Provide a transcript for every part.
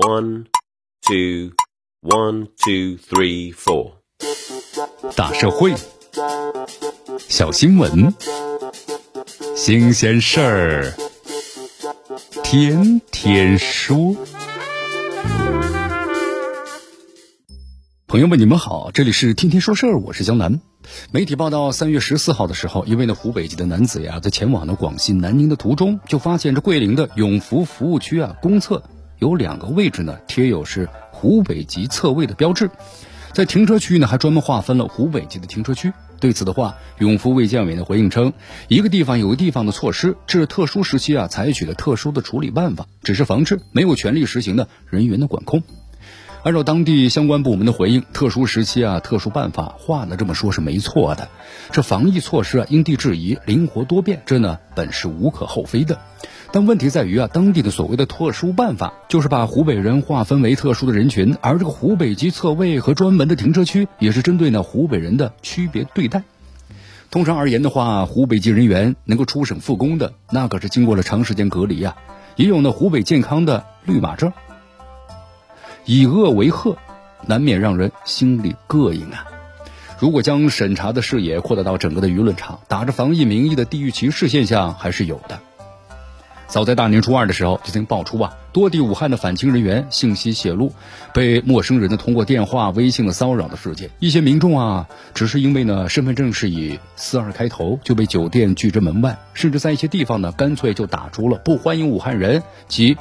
One, two, one, two, three, four。大社会，小新闻，新鲜事儿，天天说。朋友们，你们好，这里是天天说事儿，我是江南。媒体报道，三月十四号的时候，一位呢湖北籍的男子呀，在前往呢广西南宁的途中，就发现这桂林的永福服务区啊公厕有两个位置呢贴有是湖北籍侧位的标志，在停车区呢还专门划分了湖北籍的停车区。对此的话，永福卫健委呢回应称，一个地方有个地方的措施，这是特殊时期啊采取的特殊的处理办法，只是防治，没有权利实行的人员的管控。按照当地相关部门的回应，特殊时期啊，特殊办法，话呢这么说是没错的。这防疫措施啊，因地制宜，灵活多变，这呢本是无可厚非的。但问题在于啊，当地的所谓的特殊办法，就是把湖北人划分为特殊的人群，而这个湖北籍侧位和专门的停车区，也是针对呢湖北人的区别对待。通常而言的话，湖北籍人员能够出省复工的，那可是经过了长时间隔离啊，也有呢湖北健康的绿码证。以恶为贺，难免让人心里膈应啊！如果将审查的视野扩大到整个的舆论场，打着防疫名义的地域歧视现象还是有的。早在大年初二的时候，就曾爆出啊，多地武汉的返京人员信息泄露，被陌生人呢通过电话、微信的骚扰的事件。一些民众啊，只是因为呢身份证是以四二开头，就被酒店拒之门外，甚至在一些地方呢，干脆就打出了“不欢迎武汉人”及。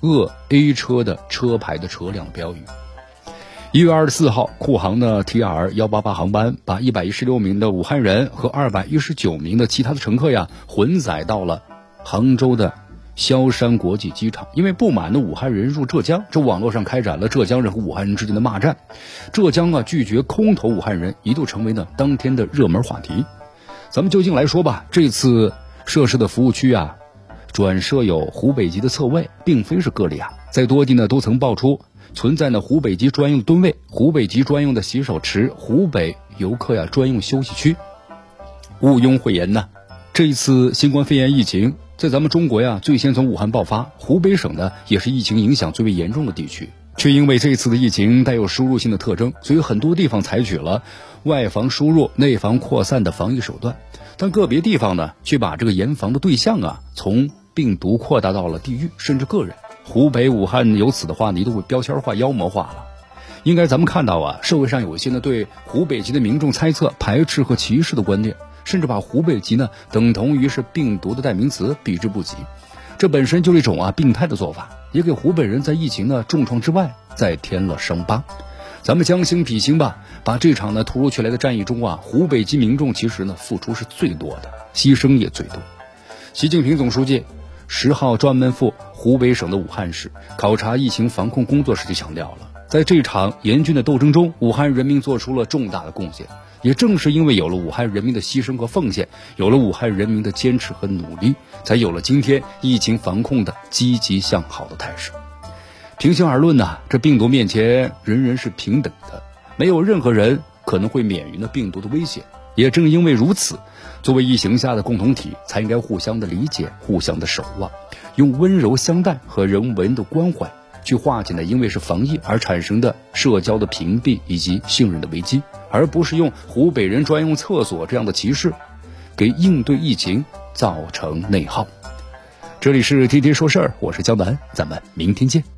鄂 A 车的车牌的车辆标语。一月二十四号，库航的 TR 幺八八航班把一百一十六名的武汉人和二百一十九名的其他的乘客呀混载到了杭州的萧山国际机场。因为不满的武汉人入浙江，这网络上开展了浙江人和武汉人之间的骂战。浙江啊拒绝空投武汉人，一度成为呢当天的热门话题。咱们就近来说吧，这次设施的服务区啊。转设有湖北籍的侧位，并非是个例啊，在多地呢都曾爆出存在呢湖北籍专用蹲位、湖北籍专用的洗手池、湖北游客呀专用休息区。毋庸讳言呢，这一次新冠肺炎疫情在咱们中国呀最先从武汉爆发，湖北省呢也是疫情影响最为严重的地区，却因为这次的疫情带有输入性的特征，所以很多地方采取了外防输入、内防扩散的防疫手段。但个别地方呢，却把这个严防的对象啊，从病毒扩大到了地域，甚至个人。湖北武汉由此的话，呢都会标签化、妖魔化了。应该咱们看到啊，社会上有一些呢对湖北籍的民众猜测、排斥和歧视的观念，甚至把湖北籍呢等同于是病毒的代名词，避之不及。这本身就是一种啊病态的做法，也给湖北人在疫情的重创之外再添了伤疤。咱们将心比心吧，把这场呢突如其来的战役中啊，湖北籍民众其实呢付出是最多的，牺牲也最多。习近平总书记十号专门赴湖北省的武汉市考察疫情防控工作时就强调了，在这场严峻的斗争中，武汉人民做出了重大的贡献。也正是因为有了武汉人民的牺牲和奉献，有了武汉人民的坚持和努力，才有了今天疫情防控的积极向好的态势。平心而论呢，这病毒面前人人是平等的，没有任何人可能会免于那病毒的危险。也正因为如此，作为疫情下的共同体，才应该互相的理解、互相的守望，用温柔相待和人文的关怀去化解呢因为是防疫而产生的社交的屏蔽以及信任的危机，而不是用湖北人专用厕所这样的歧视，给应对疫情造成内耗。这里是天天说事儿，我是江南，咱们明天见。